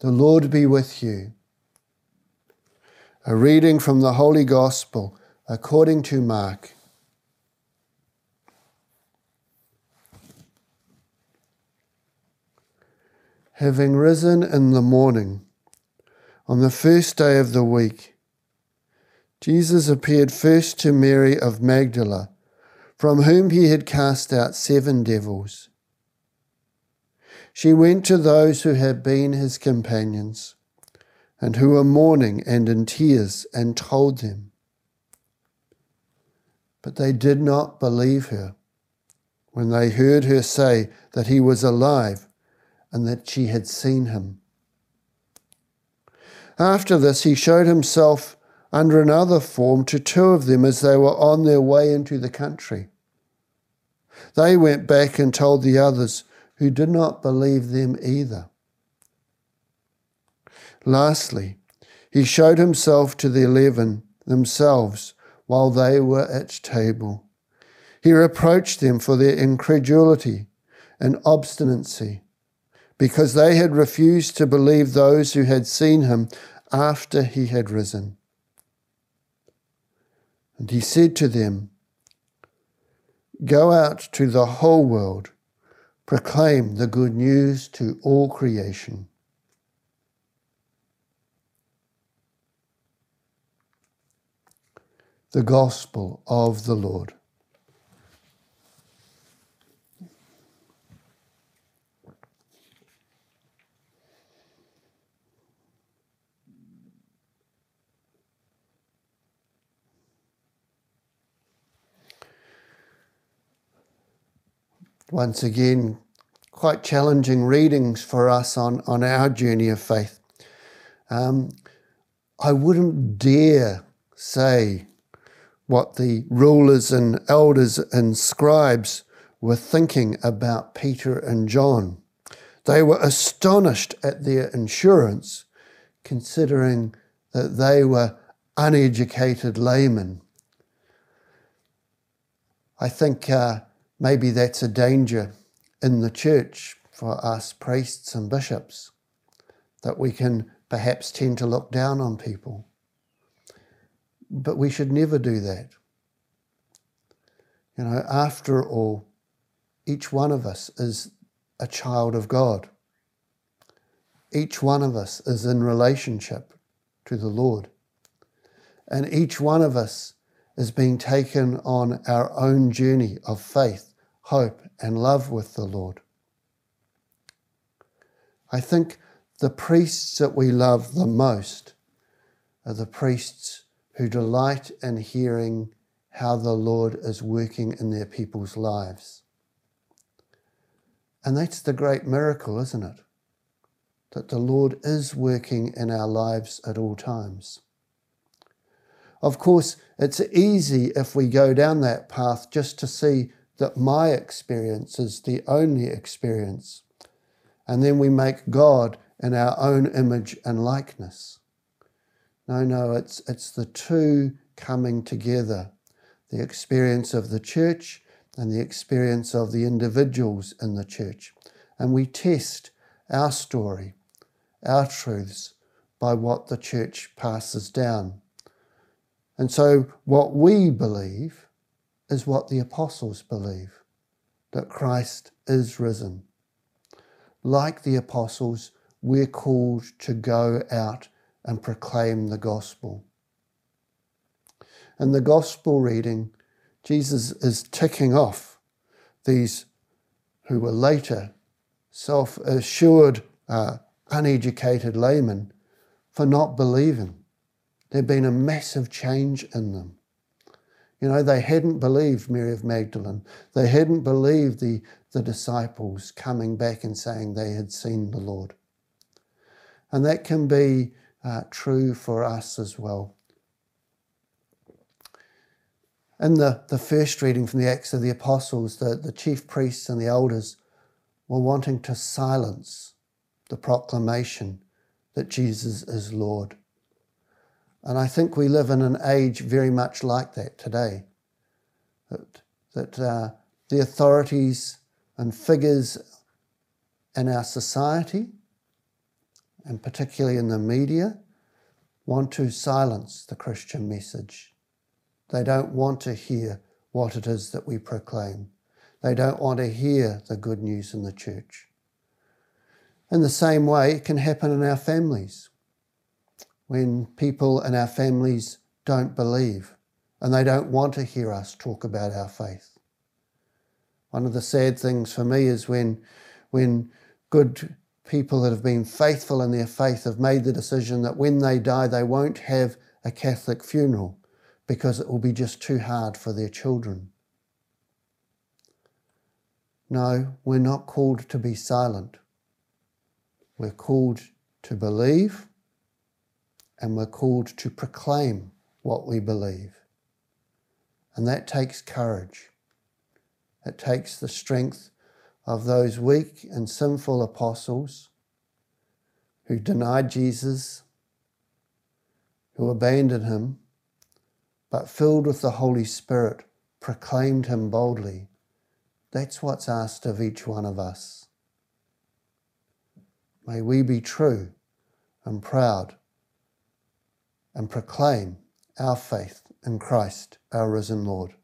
The Lord be with you. A reading from the Holy Gospel according to Mark. Having risen in the morning, on the first day of the week, Jesus appeared first to Mary of Magdala, from whom he had cast out seven devils. She went to those who had been his companions and who were mourning and in tears and told them. But they did not believe her when they heard her say that he was alive and that she had seen him. After this, he showed himself under another form to two of them as they were on their way into the country. They went back and told the others who did not believe them either. Lastly, he showed himself to the eleven themselves while they were at table. He reproached them for their incredulity and obstinacy because they had refused to believe those who had seen him after he had risen. And he said to them, Go out to the whole world proclaim the good news to all creation. The Gospel of the Lord. Once again, quite challenging readings for us on, on our journey of faith. Um, I wouldn't dare say what the rulers and elders and scribes were thinking about Peter and John. They were astonished at their assurance, considering that they were uneducated laymen. I think uh, Maybe that's a danger in the church for us priests and bishops, that we can perhaps tend to look down on people. But we should never do that. You know, after all, each one of us is a child of God. Each one of us is in relationship to the Lord. And each one of us is being taken on our own journey of faith hope, and love with the Lord. I think the priests that we love the most are the priests who delight in hearing how the Lord is working in their people's lives. And that's the great miracle, isn't it? That the Lord is working in our lives at all times. Of course, it's easy if we go down that path just to see that my experience is the only experience. And then we make God in our own image and likeness. No, no, it's, it's the two coming together the experience of the church and the experience of the individuals in the church. And we test our story, our truths, by what the church passes down. And so, what we believe is what the apostles believe that Christ is risen. Like the apostles, we're called to go out and proclaim the gospel. In the gospel reading, Jesus is ticking off these who were later self assured, uh, uneducated laymen for not believing. There'd been a massive change in them. You know, they hadn't believed Mary of Magdalene. They hadn't believed the, the disciples coming back and saying they had seen the Lord. And that can be uh, true for us as well. In the, the first reading from the Acts of the Apostles, the, the chief priests and the elders were wanting to silence the proclamation that Jesus is Lord. And I think we live in an age very much like that today. That, that uh, the authorities and figures in our society and particularly in the media, want to silence the Christian message. They don't want to hear what it is that we proclaim. They don't want to hear the good news in the church. In the same way, it can happen in our families. When people in our families don't believe and they don't want to hear us talk about our faith. One of the sad things for me is when, when good people that have been faithful in their faith have made the decision that when they die, they won't have a Catholic funeral because it will be just too hard for their children. No, we're not called to be silent. We're called to believe and we're called to proclaim what we believe. And that takes courage. It takes the strength of those weak and sinful apostles who denied Jesus, who abandoned him, but filled with the Holy Spirit, proclaimed him boldly. That's what's asked of each one of us. May we be true and proud and proclaim our faith in Christ, our risen Lord.